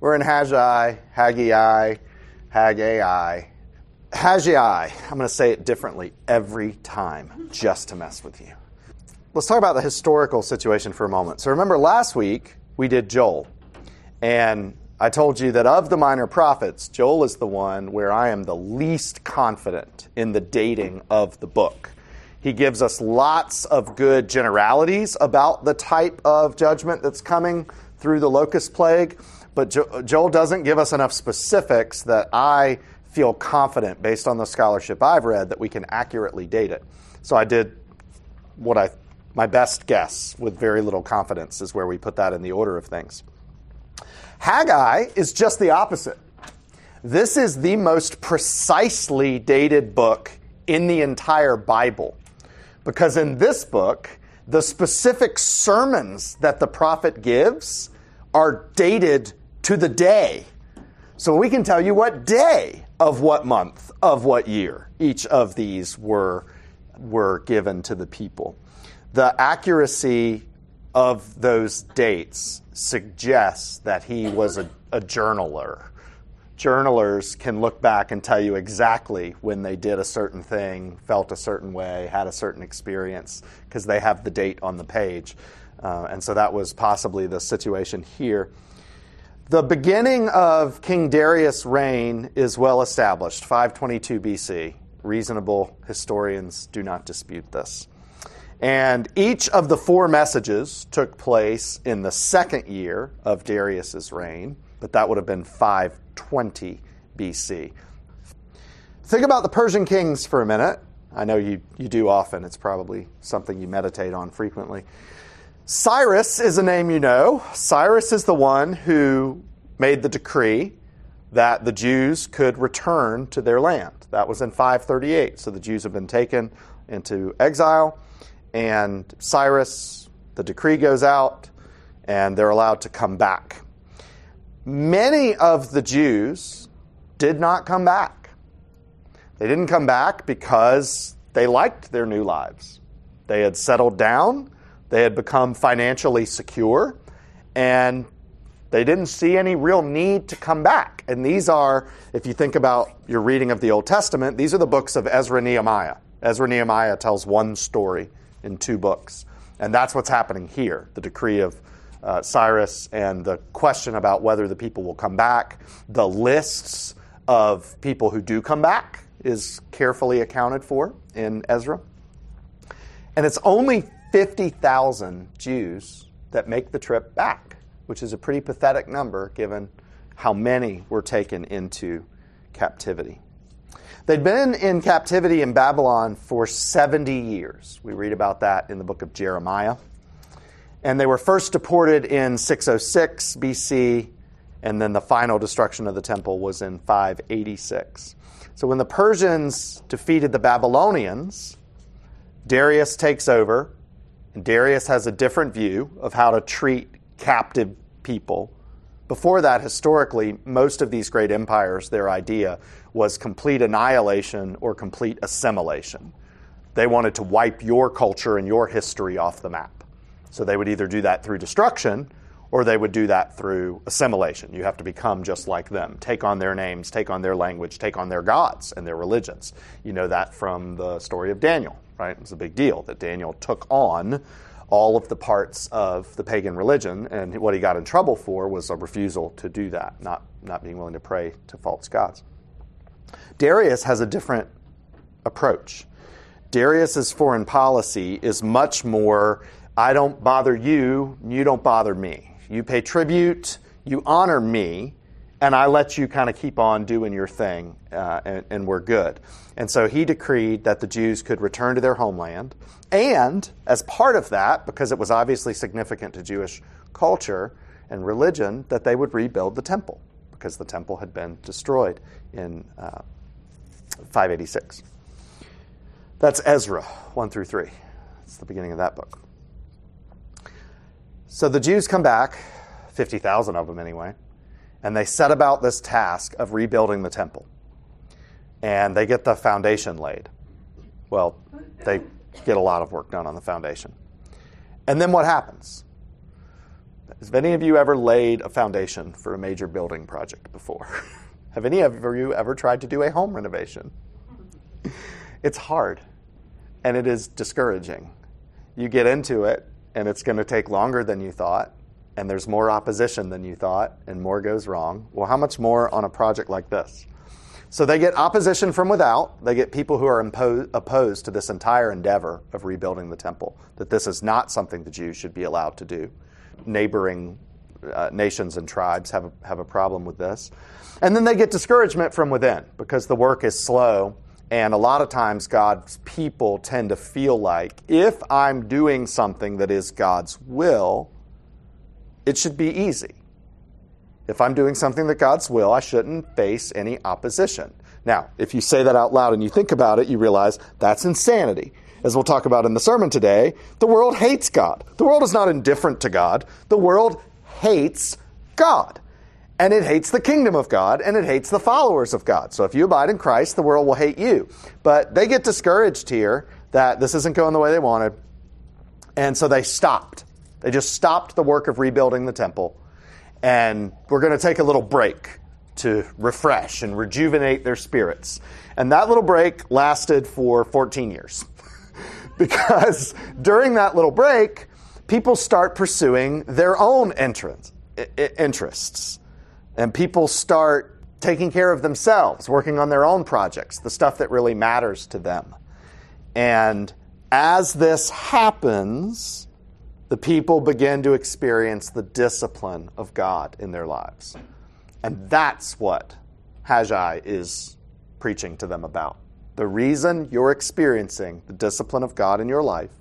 We're in Haggai, Haggai, Haggai, Haggai. I'm going to say it differently every time just to mess with you. Let's talk about the historical situation for a moment. So remember last week we did Joel. And I told you that of the minor prophets, Joel is the one where I am the least confident in the dating of the book. He gives us lots of good generalities about the type of judgment that's coming through the locust plague, but jo- Joel doesn't give us enough specifics that I feel confident, based on the scholarship I've read, that we can accurately date it. So I did what I my best guess with very little confidence is where we put that in the order of things. Haggai is just the opposite. This is the most precisely dated book in the entire Bible. Because in this book, the specific sermons that the prophet gives are dated to the day. So we can tell you what day of what month of what year each of these were, were given to the people. The accuracy of those dates suggests that he was a, a journaler. Journalers can look back and tell you exactly when they did a certain thing, felt a certain way, had a certain experience, because they have the date on the page. Uh, and so that was possibly the situation here. The beginning of King Darius' reign is well established, 522 BC. Reasonable historians do not dispute this. And each of the four messages took place in the second year of Darius' reign, but that would have been 520 BC. Think about the Persian kings for a minute. I know you, you do often, it's probably something you meditate on frequently. Cyrus is a name you know. Cyrus is the one who made the decree that the Jews could return to their land. That was in 538. So the Jews have been taken into exile and Cyrus, the decree goes out, and they're allowed to come back. Many of the Jews did not come back. They didn't come back because they liked their new lives. They had settled down, they had become financially secure, and they didn't see any real need to come back. And these are, if you think about your reading of the Old Testament, these are the books of Ezra Nehemiah. Ezra Nehemiah tells one story in two books. And that's what's happening here the decree of uh, Cyrus and the question about whether the people will come back. The lists of people who do come back is carefully accounted for in Ezra. And it's only 50,000 Jews that make the trip back, which is a pretty pathetic number given how many were taken into captivity. They'd been in captivity in Babylon for 70 years. We read about that in the book of Jeremiah. And they were first deported in 606 BC, and then the final destruction of the temple was in 586. So when the Persians defeated the Babylonians, Darius takes over, and Darius has a different view of how to treat captive people. Before that, historically, most of these great empires, their idea was complete annihilation or complete assimilation. They wanted to wipe your culture and your history off the map. So they would either do that through destruction or they would do that through assimilation. You have to become just like them, take on their names, take on their language, take on their gods and their religions. You know that from the story of Daniel, right? It's a big deal that Daniel took on all of the parts of the pagan religion, and what he got in trouble for was a refusal to do that, not, not being willing to pray to false gods. Darius has a different approach. Darius's foreign policy is much more I don't bother you, you don't bother me. You pay tribute, you honor me, and I let you kind of keep on doing your thing, uh, and, and, we're good. And so he decreed that the Jews could return to their homeland, and as part of that, because it was obviously significant to Jewish culture and religion, that they would rebuild the temple, because the temple had been destroyed in uh, 586. That's Ezra 1 through 3. It's the beginning of that book. So the Jews come back, 50,000 of them anyway, and they set about this task of rebuilding the temple. And they get the foundation laid. Well, they get a lot of work done on the foundation. And then what happens? Have any of you ever laid a foundation for a major building project before? Have any of you ever tried to do a home renovation? It's hard and it is discouraging. You get into it and it's going to take longer than you thought, and there's more opposition than you thought, and more goes wrong. Well, how much more on a project like this? So they get opposition from without. They get people who are impo- opposed to this entire endeavor of rebuilding the temple, that this is not something the Jews should be allowed to do. Neighboring uh, nations and tribes have a, have a problem with this. And then they get discouragement from within because the work is slow. And a lot of times, God's people tend to feel like if I'm doing something that is God's will, it should be easy. If I'm doing something that God's will, I shouldn't face any opposition. Now, if you say that out loud and you think about it, you realize that's insanity. As we'll talk about in the sermon today, the world hates God. The world is not indifferent to God. The world hates God. And it hates the kingdom of God and it hates the followers of God. So if you abide in Christ, the world will hate you. But they get discouraged here that this isn't going the way they wanted. And so they stopped. They just stopped the work of rebuilding the temple and we're going to take a little break to refresh and rejuvenate their spirits. And that little break lasted for 14 years. because during that little break, people start pursuing their own entrance, interests. And people start taking care of themselves, working on their own projects, the stuff that really matters to them. And as this happens, the people begin to experience the discipline of God in their lives. And that's what Haggai is preaching to them about. The reason you're experiencing the discipline of God in your life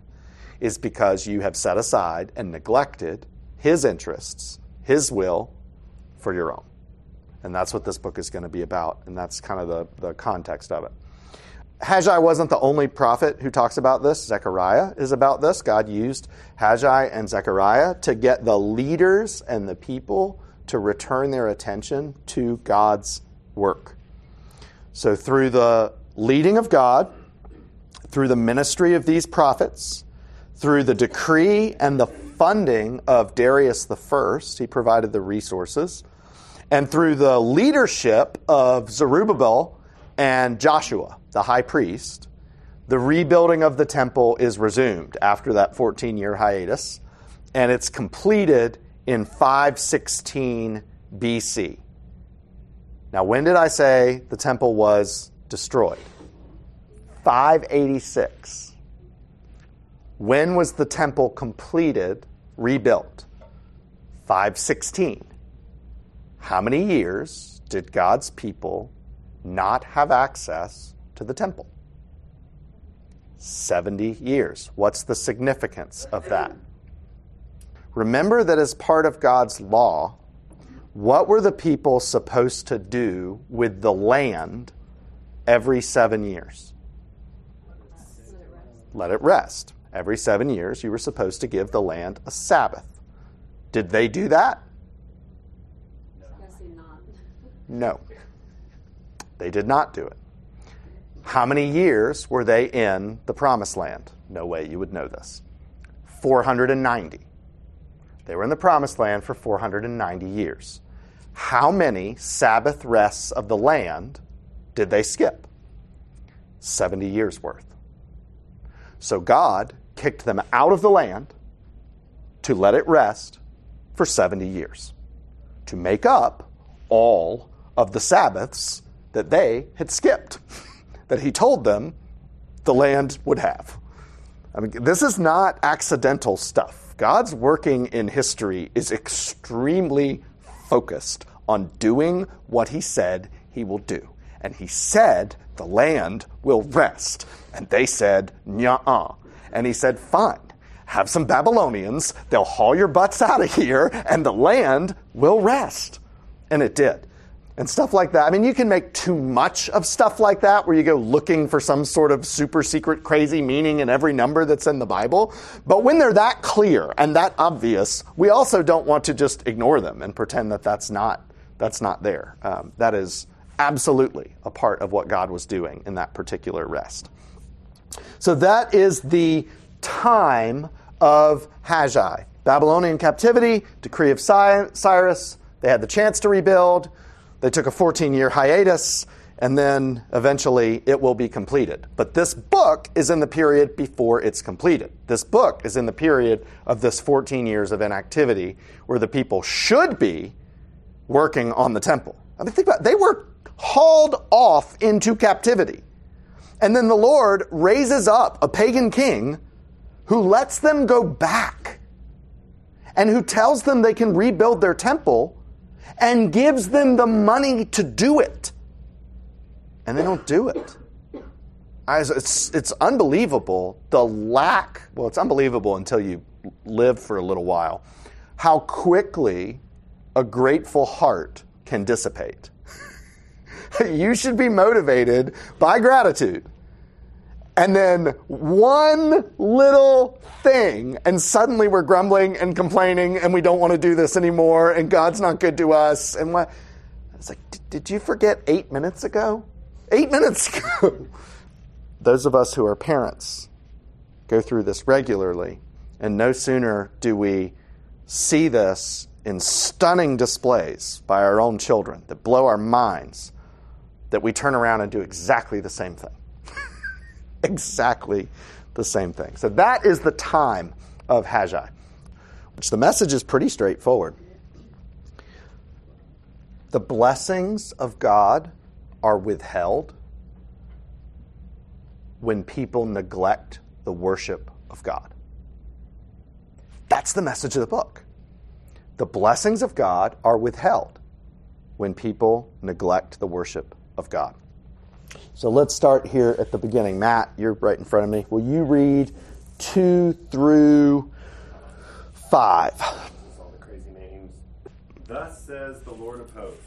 is because you have set aside and neglected His interests, His will for your own. And that's what this book is going to be about, and that's kind of the, the context of it. Haggai wasn't the only prophet who talks about this. Zechariah is about this. God used Haggai and Zechariah to get the leaders and the people to return their attention to God's work. So, through the leading of God, through the ministry of these prophets, through the decree and the funding of Darius First, he provided the resources, and through the leadership of Zerubbabel and Joshua the high priest, the rebuilding of the temple is resumed after that 14 year hiatus, and it's completed in 516 BC. Now, when did I say the temple was destroyed? 586. When was the temple completed, rebuilt? 516. How many years did God's people not have access to the temple. 70 years. What's the significance of that? Remember that as part of God's law, what were the people supposed to do with the land every seven years? Let it rest. Every seven years, you were supposed to give the land a Sabbath. Did they do that? No. They did not do it. How many years were they in the promised land? No way you would know this. 490. They were in the promised land for 490 years. How many Sabbath rests of the land did they skip? 70 years worth. So God kicked them out of the land to let it rest for 70 years to make up all of the Sabbaths that they had skipped. That he told them the land would have. I mean, this is not accidental stuff. God's working in history is extremely focused on doing what he said he will do. And he said the land will rest. And they said, "Nyah." And he said, fine, have some Babylonians, they'll haul your butts out of here, and the land will rest. And it did and stuff like that. I mean, you can make too much of stuff like that where you go looking for some sort of super secret crazy meaning in every number that's in the Bible. But when they're that clear and that obvious, we also don't want to just ignore them and pretend that that's not, that's not there. Um, that is absolutely a part of what God was doing in that particular rest. So that is the time of Haggai. Babylonian captivity, decree of Cyrus, they had the chance to rebuild. They took a 14 year hiatus, and then eventually it will be completed. But this book is in the period before it's completed. This book is in the period of this 14 years of inactivity where the people should be working on the temple. I mean, think about it. They were hauled off into captivity. And then the Lord raises up a pagan king who lets them go back and who tells them they can rebuild their temple and gives them the money to do it. And they don't do it. It's, it's unbelievable the lack, well, it's unbelievable until you live for a little while, how quickly a grateful heart can dissipate. you should be motivated by gratitude. And then one little thing, and suddenly we're grumbling and complaining, and we don't want to do this anymore, and God's not good to us. And what? It's like, did you forget eight minutes ago? Eight minutes ago. Those of us who are parents go through this regularly, and no sooner do we see this in stunning displays by our own children that blow our minds that we turn around and do exactly the same thing. exactly the same thing. So that is the time of Haggai, which the message is pretty straightforward. The blessings of God are withheld when people neglect the worship of God. That's the message of the book. The blessings of God are withheld when people neglect the worship of God. So let's start here at the beginning. Matt, you're right in front of me. Will you read 2 through 5? All the crazy names. Thus says the Lord of hosts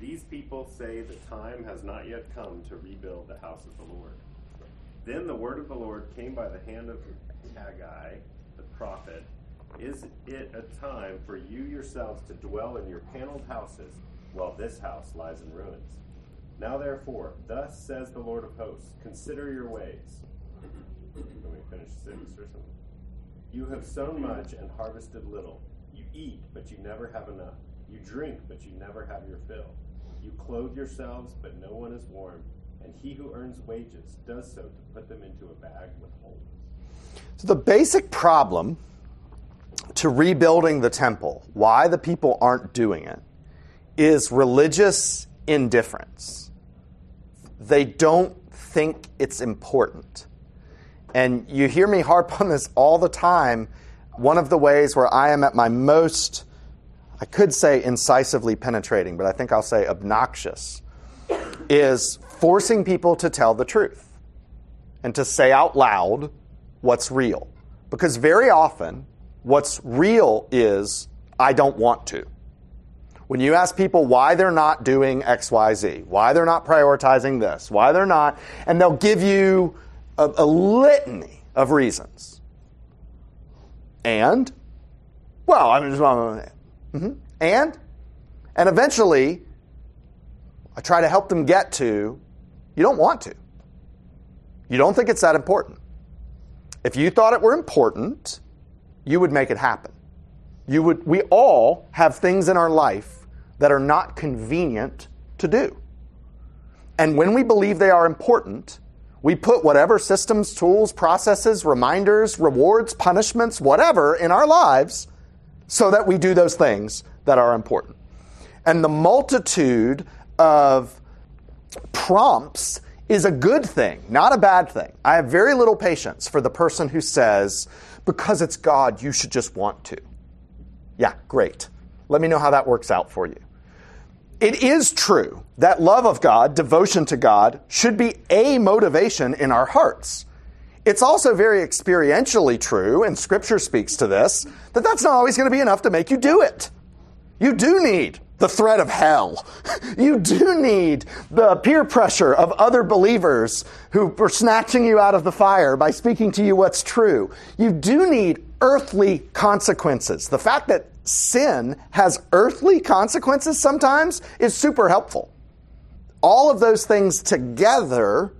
These people say the time has not yet come to rebuild the house of the Lord. Then the word of the Lord came by the hand of Haggai, the prophet is it a time for you yourselves to dwell in your paneled houses while this house lies in ruins? Now therefore, thus says the Lord of hosts, consider your ways. Finish six or something. You have sown much and harvested little. You eat, but you never have enough. You drink, but you never have your fill. You clothe yourselves, but no one is warm. And he who earns wages does so to put them into a bag with holes. So the basic problem to rebuilding the temple, why the people aren't doing it, is religious indifference. They don't think it's important. And you hear me harp on this all the time. One of the ways where I am at my most, I could say incisively penetrating, but I think I'll say obnoxious, is forcing people to tell the truth and to say out loud what's real. Because very often, What's real is I don't want to. When you ask people why they're not doing XYZ, why they're not prioritizing this, why they're not, and they'll give you a, a litany of reasons. And, well, I'm just, mm-hmm. and, and eventually, I try to help them get to, you don't want to. You don't think it's that important. If you thought it were important, you would make it happen. You would, we all have things in our life that are not convenient to do. And when we believe they are important, we put whatever systems, tools, processes, reminders, rewards, punishments, whatever in our lives so that we do those things that are important. And the multitude of prompts is a good thing, not a bad thing. I have very little patience for the person who says, because it's God, you should just want to. Yeah, great. Let me know how that works out for you. It is true that love of God, devotion to God, should be a motivation in our hearts. It's also very experientially true, and Scripture speaks to this, that that's not always going to be enough to make you do it. You do need the threat of hell. You do need the peer pressure of other believers who are snatching you out of the fire by speaking to you what's true. You do need earthly consequences. The fact that sin has earthly consequences sometimes is super helpful. All of those things together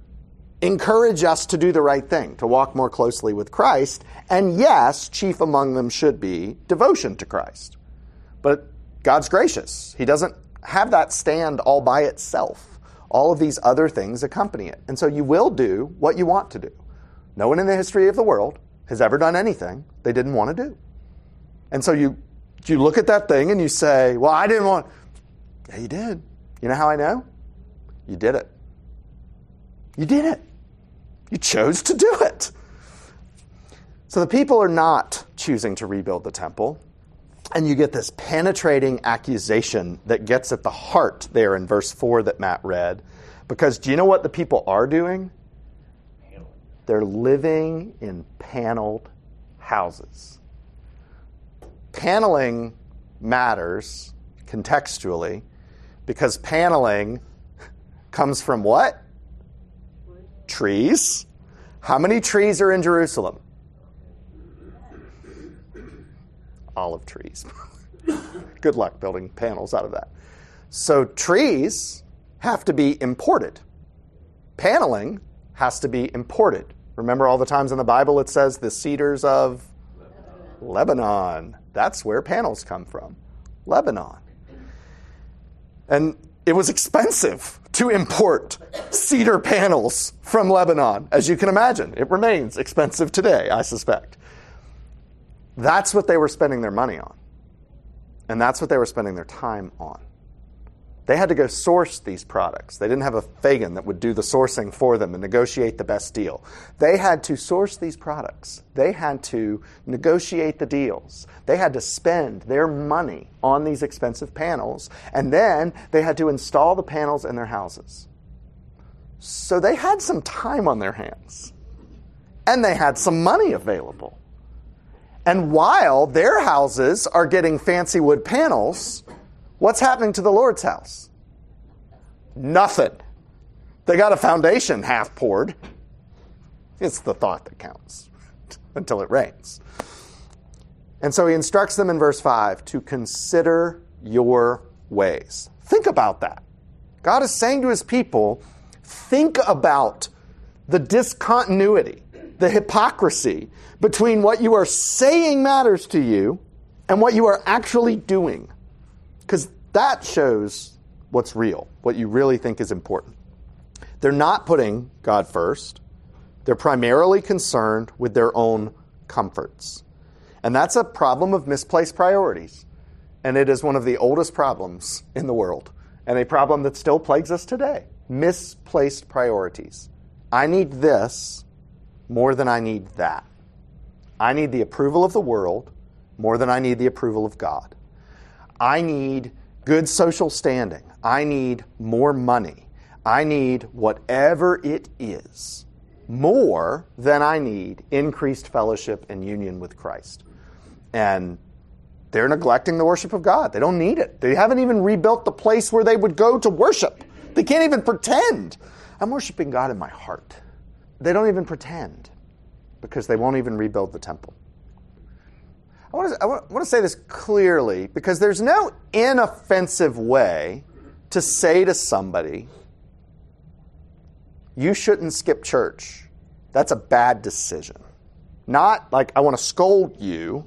encourage us to do the right thing, to walk more closely with Christ. And yes, chief among them should be devotion to Christ. But God's gracious. He doesn't have that stand all by itself. All of these other things accompany it. And so you will do what you want to do. No one in the history of the world has ever done anything they didn't want to do. And so you you look at that thing and you say, "Well, I didn't want." Yeah, you did. You know how I know? You did it. You did it. You chose to do it. So the people are not choosing to rebuild the temple. And you get this penetrating accusation that gets at the heart there in verse 4 that Matt read. Because do you know what the people are doing? They're living in paneled houses. Paneling matters contextually because paneling comes from what? Trees. How many trees are in Jerusalem? Olive trees. Good luck building panels out of that. So trees have to be imported. Paneling has to be imported. Remember all the times in the Bible it says the cedars of Lebanon. Lebanon. That's where panels come from. Lebanon. And it was expensive to import cedar panels from Lebanon, as you can imagine. It remains expensive today, I suspect. That's what they were spending their money on. And that's what they were spending their time on. They had to go source these products. They didn't have a Fagin that would do the sourcing for them and negotiate the best deal. They had to source these products. They had to negotiate the deals. They had to spend their money on these expensive panels. And then they had to install the panels in their houses. So they had some time on their hands. And they had some money available. And while their houses are getting fancy wood panels, What's happening to the Lord's house? Nothing. They got a foundation half poured. It's the thought that counts until it rains. And so he instructs them in verse 5 to consider your ways. Think about that. God is saying to his people, think about the discontinuity, the hypocrisy between what you are saying matters to you and what you are actually doing. Because that shows what's real, what you really think is important. They're not putting God first, they're primarily concerned with their own comforts. And that's a problem of misplaced priorities. And it is one of the oldest problems in the world, and a problem that still plagues us today misplaced priorities. I need this more than I need that. I need the approval of the world more than I need the approval of God. I need good social standing. I need more money. I need whatever it is more than I need increased fellowship and union with Christ. And they're neglecting the worship of God. They don't need it. They haven't even rebuilt the place where they would go to worship. They can't even pretend. I'm worshiping God in my heart. They don't even pretend because they won't even rebuild the temple. I want, to, I want to say this clearly because there's no inoffensive way to say to somebody, you shouldn't skip church. That's a bad decision. Not like I want to scold you.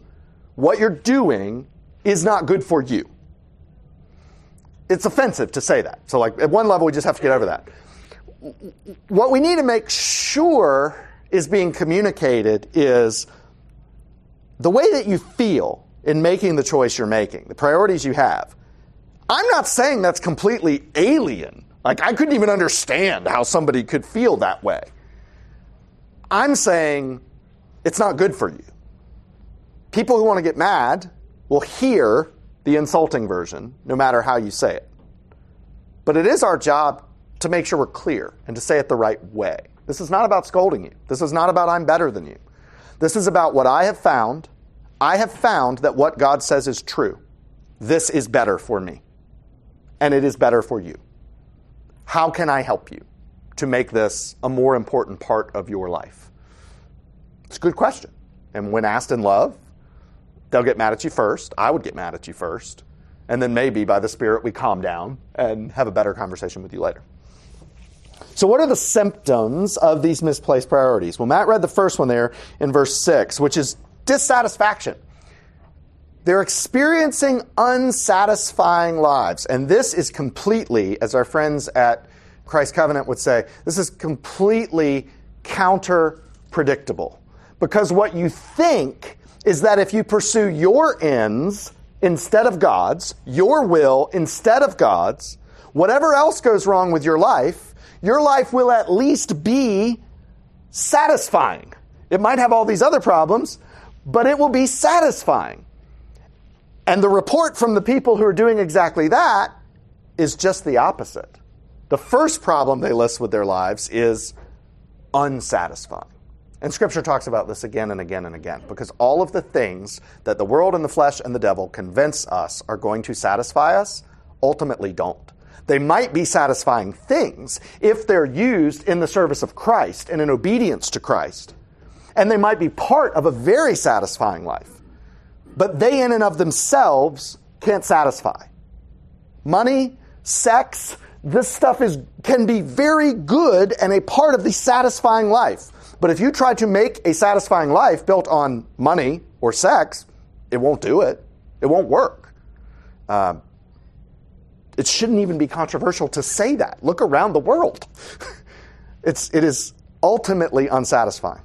What you're doing is not good for you. It's offensive to say that. So, like, at one level, we just have to get over that. What we need to make sure is being communicated is the way that you feel in making the choice you're making, the priorities you have, I'm not saying that's completely alien. Like, I couldn't even understand how somebody could feel that way. I'm saying it's not good for you. People who want to get mad will hear the insulting version, no matter how you say it. But it is our job to make sure we're clear and to say it the right way. This is not about scolding you. This is not about I'm better than you. This is about what I have found. I have found that what God says is true. This is better for me. And it is better for you. How can I help you to make this a more important part of your life? It's a good question. And when asked in love, they'll get mad at you first. I would get mad at you first. And then maybe by the Spirit, we calm down and have a better conversation with you later. So, what are the symptoms of these misplaced priorities? Well, Matt read the first one there in verse 6, which is dissatisfaction. They're experiencing unsatisfying lives. And this is completely, as our friends at Christ Covenant would say, this is completely counter predictable. Because what you think is that if you pursue your ends instead of God's, your will instead of God's, whatever else goes wrong with your life, your life will at least be satisfying. It might have all these other problems, but it will be satisfying. And the report from the people who are doing exactly that is just the opposite. The first problem they list with their lives is unsatisfying. And Scripture talks about this again and again and again because all of the things that the world and the flesh and the devil convince us are going to satisfy us ultimately don't. They might be satisfying things if they're used in the service of Christ and in obedience to Christ. And they might be part of a very satisfying life. But they, in and of themselves, can't satisfy. Money, sex, this stuff is, can be very good and a part of the satisfying life. But if you try to make a satisfying life built on money or sex, it won't do it. It won't work. Uh, it shouldn't even be controversial to say that. Look around the world. it's, it is ultimately unsatisfying.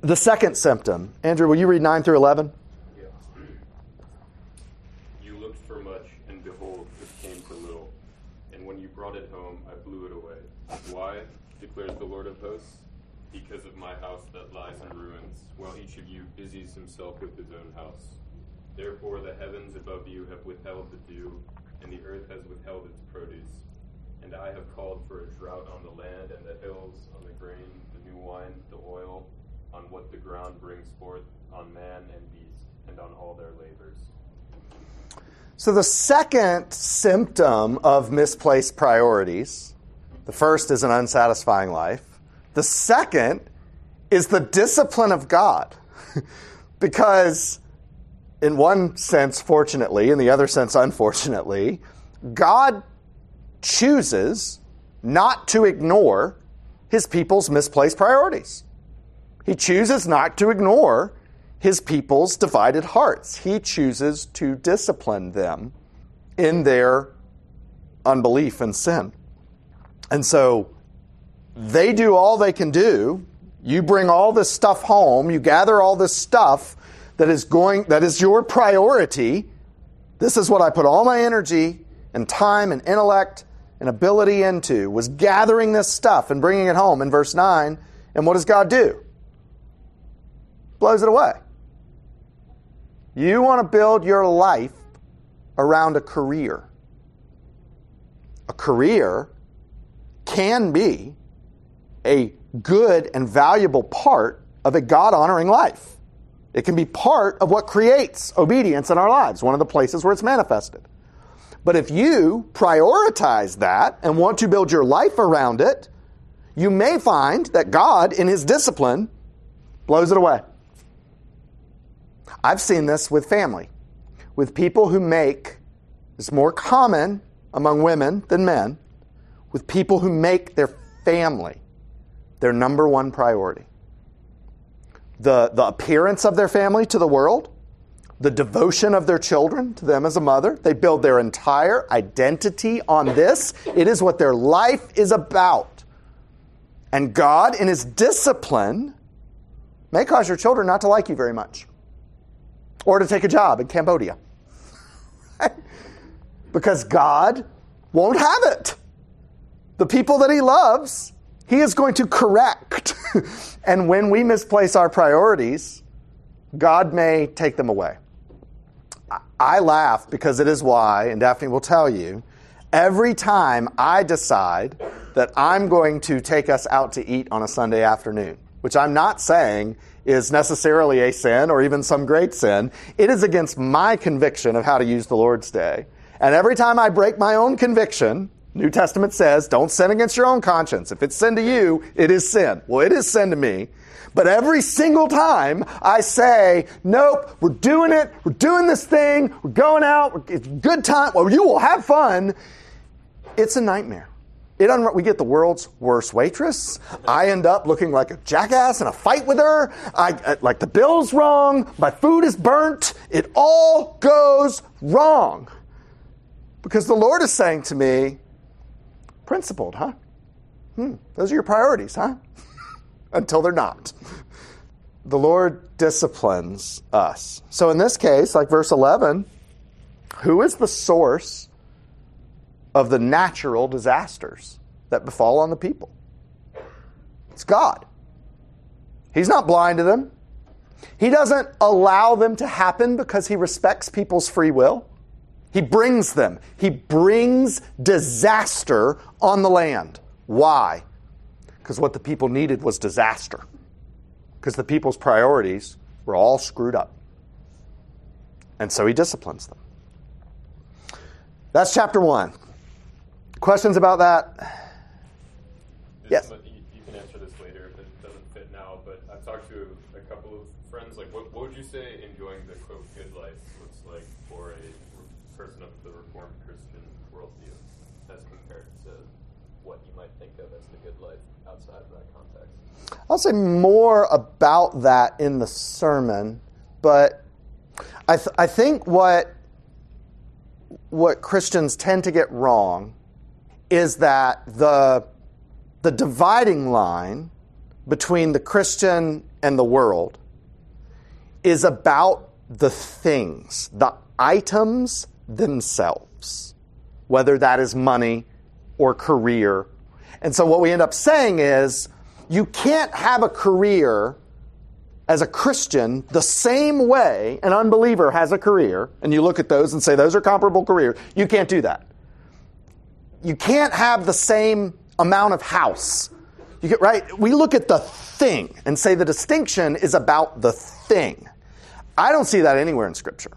The second symptom, Andrew, will you read 9 through 11? You looked for much, and behold, it came to little. And when you brought it home, I blew it away. Why? declares the Lord of hosts. Because of my house that lies in ruins, while each of you busies himself with his own house. Therefore the heavens above you have withheld the dew, and the earth has withheld its produce. And I have called for a drought on the land and the hills, on the grain, the new wine, the oil, on what the ground brings forth, on man and beast, and on all their labors. So, the second symptom of misplaced priorities, the first is an unsatisfying life. The second is the discipline of God. because, in one sense, fortunately, in the other sense, unfortunately, God chooses not to ignore his people's misplaced priorities. He chooses not to ignore his people's divided hearts. He chooses to discipline them in their unbelief and sin. And so they do all they can do. You bring all this stuff home, you gather all this stuff that is going that is your priority. This is what I put all my energy and time and intellect and ability into was gathering this stuff and bringing it home in verse 9. And what does God do? blows it away. You want to build your life around a career. A career can be a good and valuable part of a God honoring life. It can be part of what creates obedience in our lives, one of the places where it's manifested. But if you prioritize that and want to build your life around it, you may find that God, in His discipline, blows it away. I've seen this with family, with people who make, it's more common among women than men, with people who make their family their number one priority. The, the appearance of their family to the world, the devotion of their children to them as a mother. They build their entire identity on this. It is what their life is about. And God, in His discipline, may cause your children not to like you very much or to take a job in Cambodia. because God won't have it. The people that He loves, He is going to correct. and when we misplace our priorities, God may take them away. I laugh because it is why, and Daphne will tell you, every time I decide that I'm going to take us out to eat on a Sunday afternoon, which I'm not saying is necessarily a sin or even some great sin. It is against my conviction of how to use the Lord's Day. And every time I break my own conviction, New Testament says, don't sin against your own conscience. If it's sin to you, it is sin. Well, it is sin to me. But every single time I say, nope, we're doing it, we're doing this thing, we're going out, it's good time, well, you will have fun, it's a nightmare. It un- we get the world's worst waitress. I end up looking like a jackass in a fight with her. I, I like the bill's wrong. My food is burnt. It all goes wrong. Because the Lord is saying to me, principled, huh? Hmm, those are your priorities, huh? Until they're not. The Lord disciplines us. So in this case, like verse 11, who is the source of the natural disasters that befall on the people? It's God. He's not blind to them. He doesn't allow them to happen because he respects people's free will. He brings them. He brings disaster on the land. Why? Because what the people needed was disaster. Because the people's priorities were all screwed up. And so he disciplines them. That's chapter one. Questions about that? Yes. you can answer this later if it doesn't fit now, but I've talked to a couple of friends. Like, what, what would you say enjoying the quote good life looks like for a person of the Reformed Christian worldview, as compared to what you might think of as the good life outside of that context? I'll say more about that in the sermon, but I, th- I think what what Christians tend to get wrong is that the the dividing line between the Christian and the world is about the things, the items themselves, whether that is money or career. And so what we end up saying is you can't have a career as a Christian the same way an unbeliever has a career, and you look at those and say those are comparable careers. You can't do that. You can't have the same amount of house. You get, right? We look at the thing and say the distinction is about the thing. I don't see that anywhere in Scripture.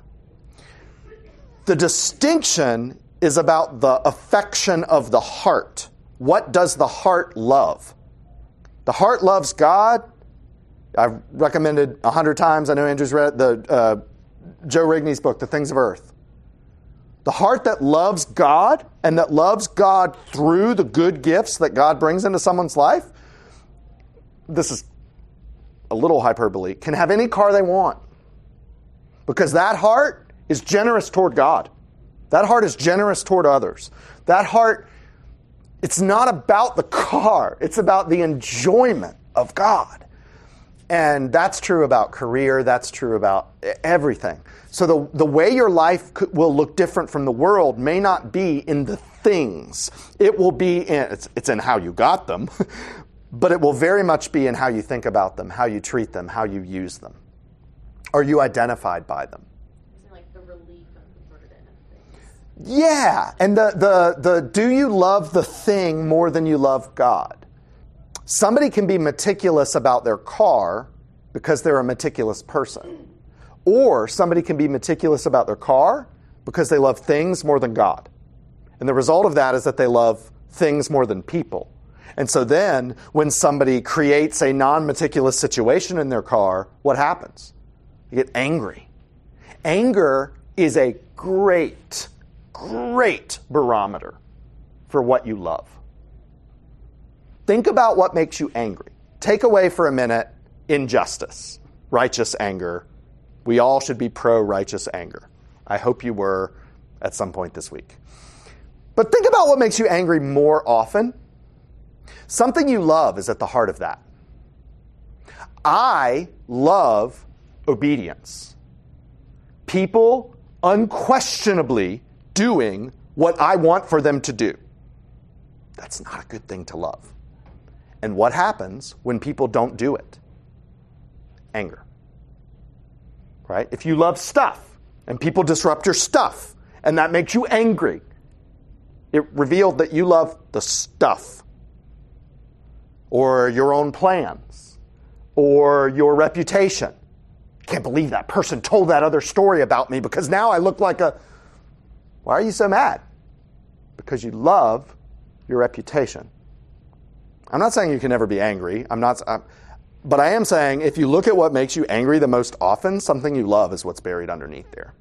The distinction is about the affection of the heart. What does the heart love? The heart loves God. I've recommended a hundred times. I know Andrew's read the uh, Joe Rigney's book, The Things of Earth. The heart that loves God and that loves God through the good gifts that God brings into someone's life. This is a little hyperbole. Can have any car they want because that heart is generous toward God. That heart is generous toward others. That heart, it's not about the car, it's about the enjoyment of God. And that's true about career, that's true about everything. So the, the way your life could, will look different from the world may not be in the things. It will be in, it's, it's in how you got them, but it will very much be in how you think about them, how you treat them, how you use them. Are you identified by them? Isn't like the relief of the burden of things. Yeah, and the, the, the do you love the thing more than you love God? Somebody can be meticulous about their car because they're a meticulous person. Or somebody can be meticulous about their car because they love things more than God. And the result of that is that they love things more than people. And so then, when somebody creates a non meticulous situation in their car, what happens? You get angry. Anger is a great, great barometer for what you love. Think about what makes you angry. Take away for a minute injustice, righteous anger. We all should be pro righteous anger. I hope you were at some point this week. But think about what makes you angry more often. Something you love is at the heart of that. I love obedience. People unquestionably doing what I want for them to do. That's not a good thing to love. And what happens when people don't do it? Anger. Right? If you love stuff and people disrupt your stuff and that makes you angry, it revealed that you love the stuff or your own plans or your reputation. Can't believe that person told that other story about me because now I look like a. Why are you so mad? Because you love your reputation. I'm not saying you can never be angry. I'm not. I'm, but I am saying if you look at what makes you angry the most often, something you love is what's buried underneath there.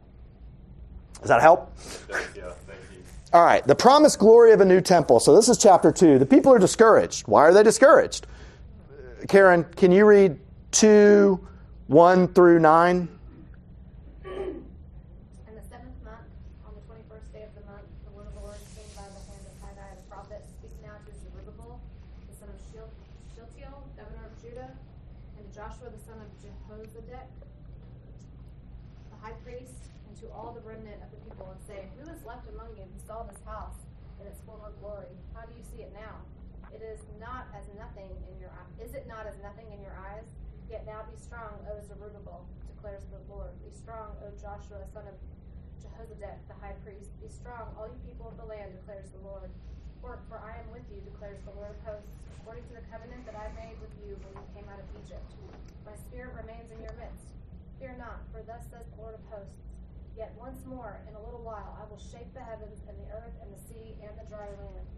Does that help? Yeah, thank you. All right, the promised glory of a new temple. So this is chapter 2. The people are discouraged. Why are they discouraged? Karen, can you read 2, 1 through 9? In the seventh month, on the twenty-first day of the month, the word of the Lord came by the hand of Haggai the prophet, speaking out to Zerubbabel, the son of Sheal- Shealtiel, governor of Judah, and to Joshua the son of Jehozadak, the high priest, and to all the remnant of the people, and say, Who is left among you who saw this house in its former glory? How do you see it now? It is not as nothing in your eye. Is it not as nothing in your eyes? Yet now be strong, O Zerubbabel, declares the Lord. Be strong, O Joshua, son of Jehozadak, the high priest. Be strong, all you people of the land, declares the Lord. For, for I am with you, declares the Lord of hosts, according to the covenant that I made with you when you came out of Egypt. My spirit remains in your midst. Fear not, for thus says the Lord of hosts. Yet once more, in a little while, I will shake the heavens and the earth and the sea and the dry land.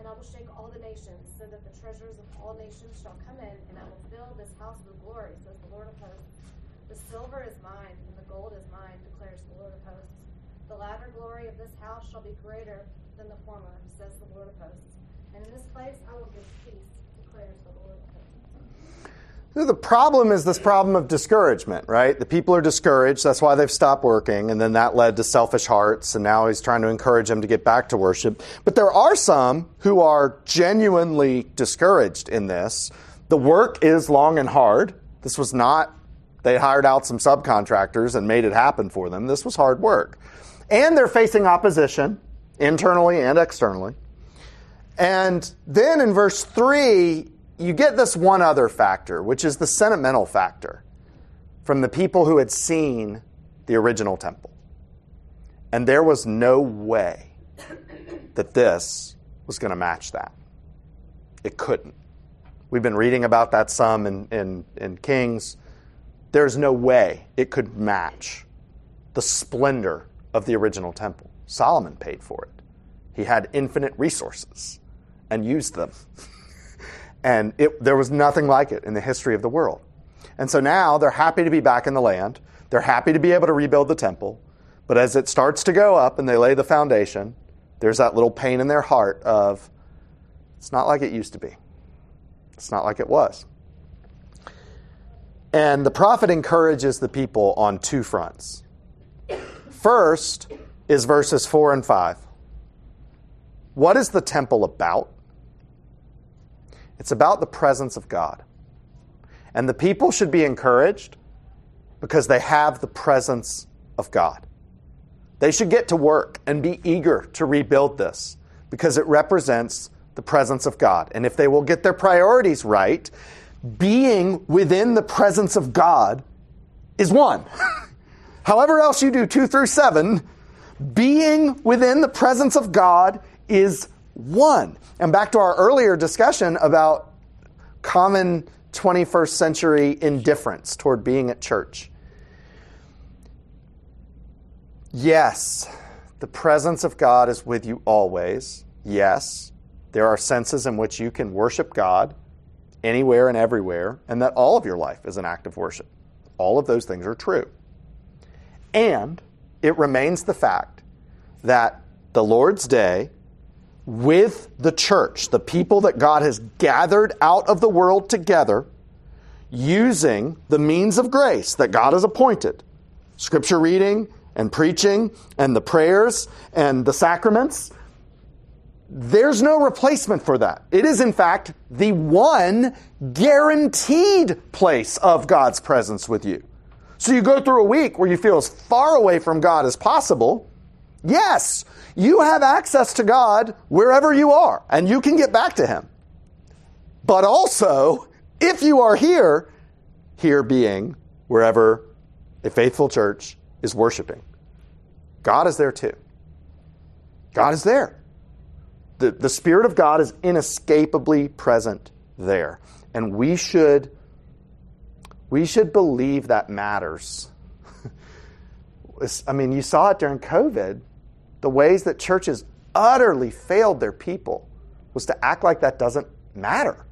And I will shake all the nations, so that the treasures of all nations shall come in, and I will fill this house with glory, says the Lord of hosts. The silver is mine, and the gold is mine, declares the Lord of hosts. The latter glory of this house shall be greater than the former, says the Lord of hosts. And in this place I will give peace, declares the Lord of hosts. So The problem is this problem of discouragement, right? The people are discouraged. That's why they've stopped working. And then that led to selfish hearts. And now he's trying to encourage them to get back to worship. But there are some who are genuinely discouraged in this. The work is long and hard. This was not, they hired out some subcontractors and made it happen for them. This was hard work. And they're facing opposition internally and externally. And then in verse 3, you get this one other factor, which is the sentimental factor from the people who had seen the original temple. And there was no way that this was going to match that. It couldn't. We've been reading about that some in, in, in Kings. There's no way it could match the splendor of the original temple. Solomon paid for it, he had infinite resources and used them. And it, there was nothing like it in the history of the world. And so now they're happy to be back in the land. They're happy to be able to rebuild the temple. But as it starts to go up and they lay the foundation, there's that little pain in their heart of, it's not like it used to be. It's not like it was. And the prophet encourages the people on two fronts. First is verses 4 and 5. What is the temple about? It's about the presence of God. And the people should be encouraged because they have the presence of God. They should get to work and be eager to rebuild this because it represents the presence of God. And if they will get their priorities right, being within the presence of God is one. However, else you do two through seven, being within the presence of God is one. And back to our earlier discussion about common 21st century indifference toward being at church. Yes, the presence of God is with you always. Yes, there are senses in which you can worship God anywhere and everywhere, and that all of your life is an act of worship. All of those things are true. And it remains the fact that the Lord's Day, with the church, the people that God has gathered out of the world together, using the means of grace that God has appointed scripture reading and preaching and the prayers and the sacraments. There's no replacement for that. It is, in fact, the one guaranteed place of God's presence with you. So you go through a week where you feel as far away from God as possible. Yes, you have access to God wherever you are, and you can get back to Him. But also, if you are here, here being wherever a faithful church is worshiping, God is there too. God is there. The, the Spirit of God is inescapably present there. And we should, we should believe that matters. I mean, you saw it during COVID the ways that churches utterly failed their people was to act like that doesn't matter.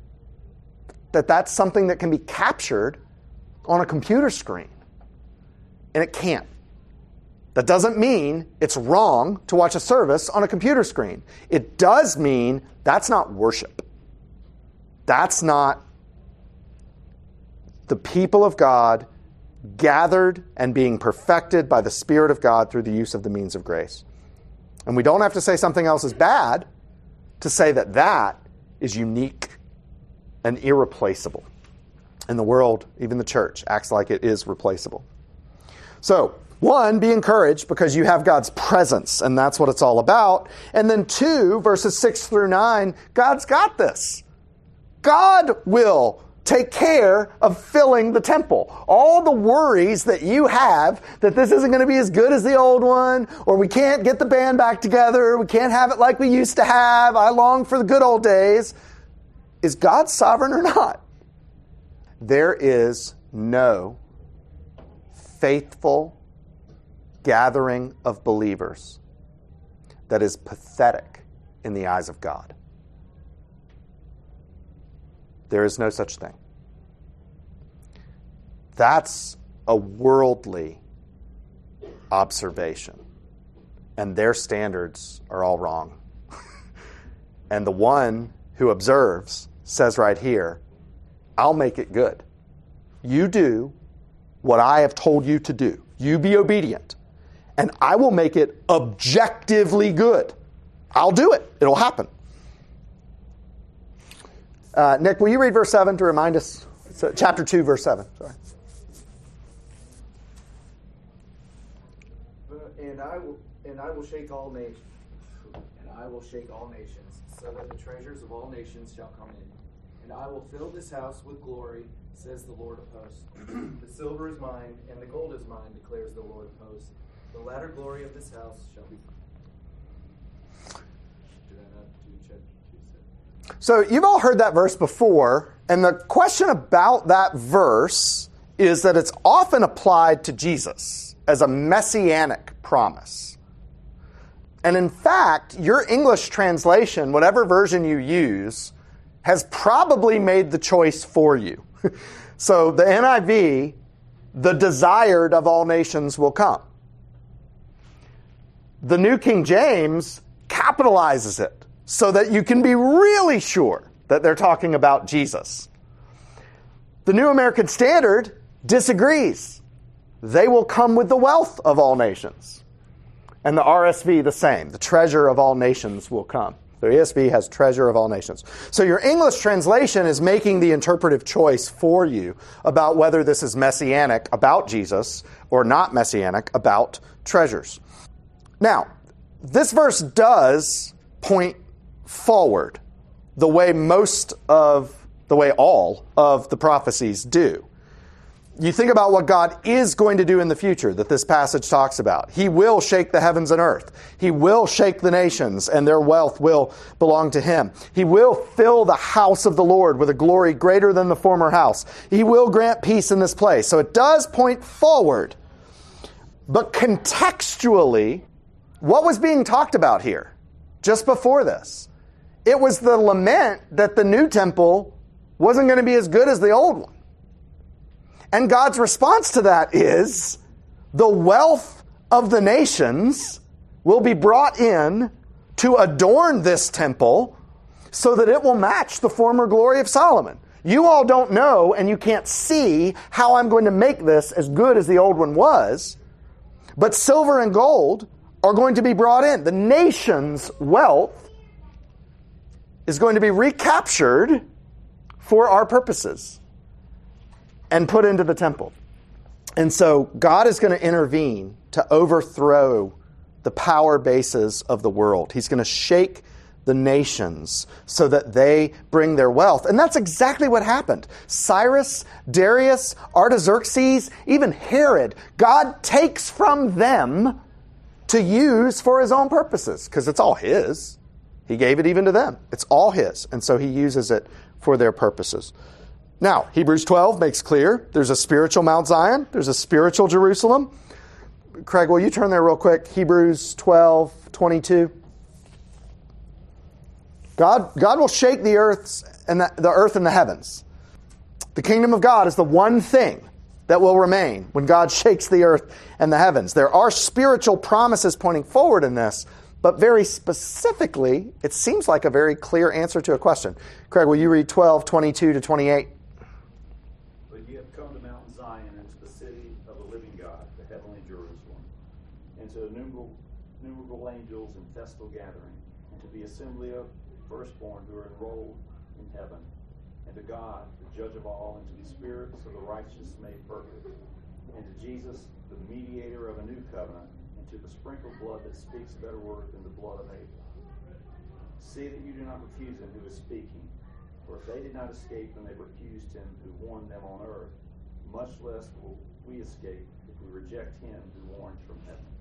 That that's something that can be captured on a computer screen. And it can't. That doesn't mean it's wrong to watch a service on a computer screen. It does mean that's not worship. That's not the people of God gathered and being perfected by the Spirit of God through the use of the means of grace. And we don't have to say something else is bad to say that that is unique and irreplaceable. And the world, even the church, acts like it is replaceable. So, one, be encouraged because you have God's presence, and that's what it's all about. And then two, verses six through nine, God's got this. God will take care of filling the temple. All the worries that you have that this isn't going to be as good as the old one, or we can't get the band back together, we can't have it like we used to have, I long for the good old days. Is God sovereign or not? There is no faithful gathering of believers that is pathetic in the eyes of God. There is no such thing. That's a worldly observation. And their standards are all wrong. and the one who observes says right here, I'll make it good. You do what I have told you to do. You be obedient. And I will make it objectively good. I'll do it. It'll happen. Uh, Nick, will you read verse 7 to remind us? So, chapter 2, verse 7. Sorry. And I will and I will shake all nations and I will shake all nations, so that the treasures of all nations shall come in. And I will fill this house with glory, says the Lord of hosts. the silver is mine, and the gold is mine, declares the Lord of hosts. The latter glory of this house shall be? So you've all heard that verse before, and the question about that verse is that it's often applied to Jesus as a messianic promise. And in fact, your English translation, whatever version you use, has probably made the choice for you. so the NIV, the desired of all nations will come. The New King James capitalizes it so that you can be really sure that they're talking about Jesus. The New American Standard disagrees. They will come with the wealth of all nations. And the RSV, the same. The treasure of all nations will come. The ESV has treasure of all nations. So your English translation is making the interpretive choice for you about whether this is messianic about Jesus or not messianic about treasures. Now, this verse does point forward the way most of the way all of the prophecies do. You think about what God is going to do in the future that this passage talks about. He will shake the heavens and earth. He will shake the nations and their wealth will belong to him. He will fill the house of the Lord with a glory greater than the former house. He will grant peace in this place. So it does point forward. But contextually, what was being talked about here just before this? It was the lament that the new temple wasn't going to be as good as the old one. And God's response to that is the wealth of the nations will be brought in to adorn this temple so that it will match the former glory of Solomon. You all don't know and you can't see how I'm going to make this as good as the old one was, but silver and gold are going to be brought in. The nation's wealth is going to be recaptured for our purposes and put into the temple. And so God is going to intervene to overthrow the power bases of the world. He's going to shake the nations so that they bring their wealth. And that's exactly what happened. Cyrus, Darius, Artaxerxes, even Herod, God takes from them to use for his own purposes because it's all his. He gave it even to them. It's all his. And so he uses it for their purposes. Now, Hebrews 12 makes clear there's a spiritual Mount Zion, there's a spiritual Jerusalem. Craig, will you turn there real quick? Hebrews 12, 22. God, God will shake the earth and the, the earth and the heavens. The kingdom of God is the one thing that will remain when God shakes the earth and the heavens. There are spiritual promises pointing forward in this, but very specifically, it seems like a very clear answer to a question. Craig, will you read 12, 22 to 28? But you have come to Mount Zion and to the city of the living God, the heavenly Jerusalem, and to innumerable, innumerable angels in festal gathering, and to the assembly of firstborn who are enrolled in heaven, and to God, judge of all, and to the spirits of the righteous made perfect, and to Jesus, the mediator of a new covenant, and to the sprinkled blood that speaks better word than the blood of Abel. See that you do not refuse him who is speaking, for if they did not escape when they refused him who warned them on earth, much less will we escape if we reject him who warns from heaven.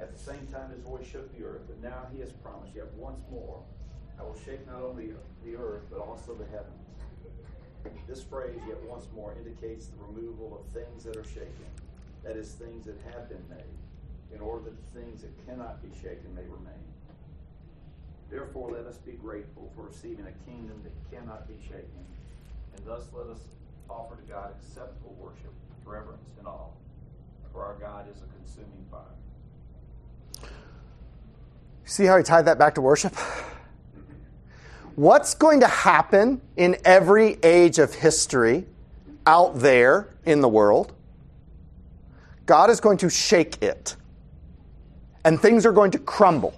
At the same time, his voice shook the earth, but now he has promised, yet once more, I will shake not only the earth, but also the heavens. This phrase, yet once more, indicates the removal of things that are shaken, that is, things that have been made, in order that the things that cannot be shaken may remain. Therefore, let us be grateful for receiving a kingdom that cannot be shaken, and thus let us offer to God acceptable worship, reverence, and awe, for our God is a consuming fire. See how he tied that back to worship? What's going to happen in every age of history out there in the world? God is going to shake it. And things are going to crumble.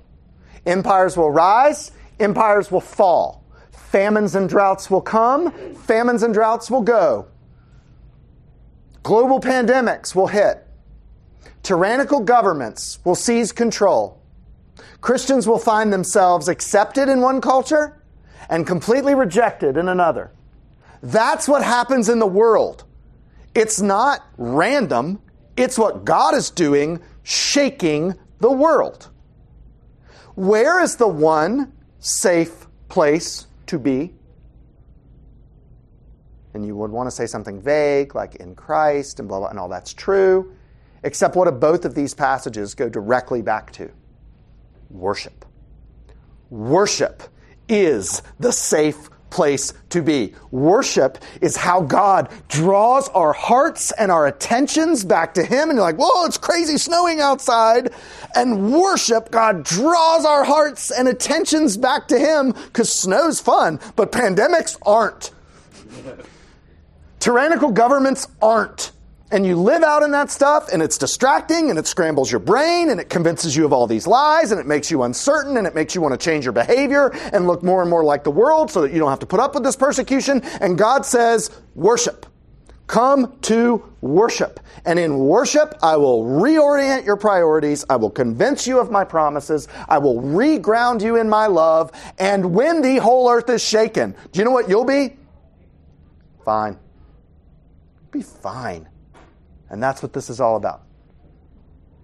Empires will rise, empires will fall. Famines and droughts will come, famines and droughts will go. Global pandemics will hit. Tyrannical governments will seize control. Christians will find themselves accepted in one culture and completely rejected in another. That's what happens in the world. It's not random, it's what God is doing, shaking the world. Where is the one safe place to be? And you would want to say something vague, like in Christ and blah, blah, and all that's true. Except what do both of these passages go directly back to? Worship. Worship is the safe place to be. Worship is how God draws our hearts and our attentions back to Him. And you're like, whoa, it's crazy snowing outside. And worship, God draws our hearts and attentions back to Him because snow's fun, but pandemics aren't. Tyrannical governments aren't. And you live out in that stuff, and it's distracting, and it scrambles your brain, and it convinces you of all these lies, and it makes you uncertain, and it makes you want to change your behavior and look more and more like the world so that you don't have to put up with this persecution. And God says, worship. Come to worship. And in worship, I will reorient your priorities. I will convince you of my promises. I will reground you in my love. And when the whole earth is shaken, do you know what you'll be? Fine. Be fine. And that's what this is all about.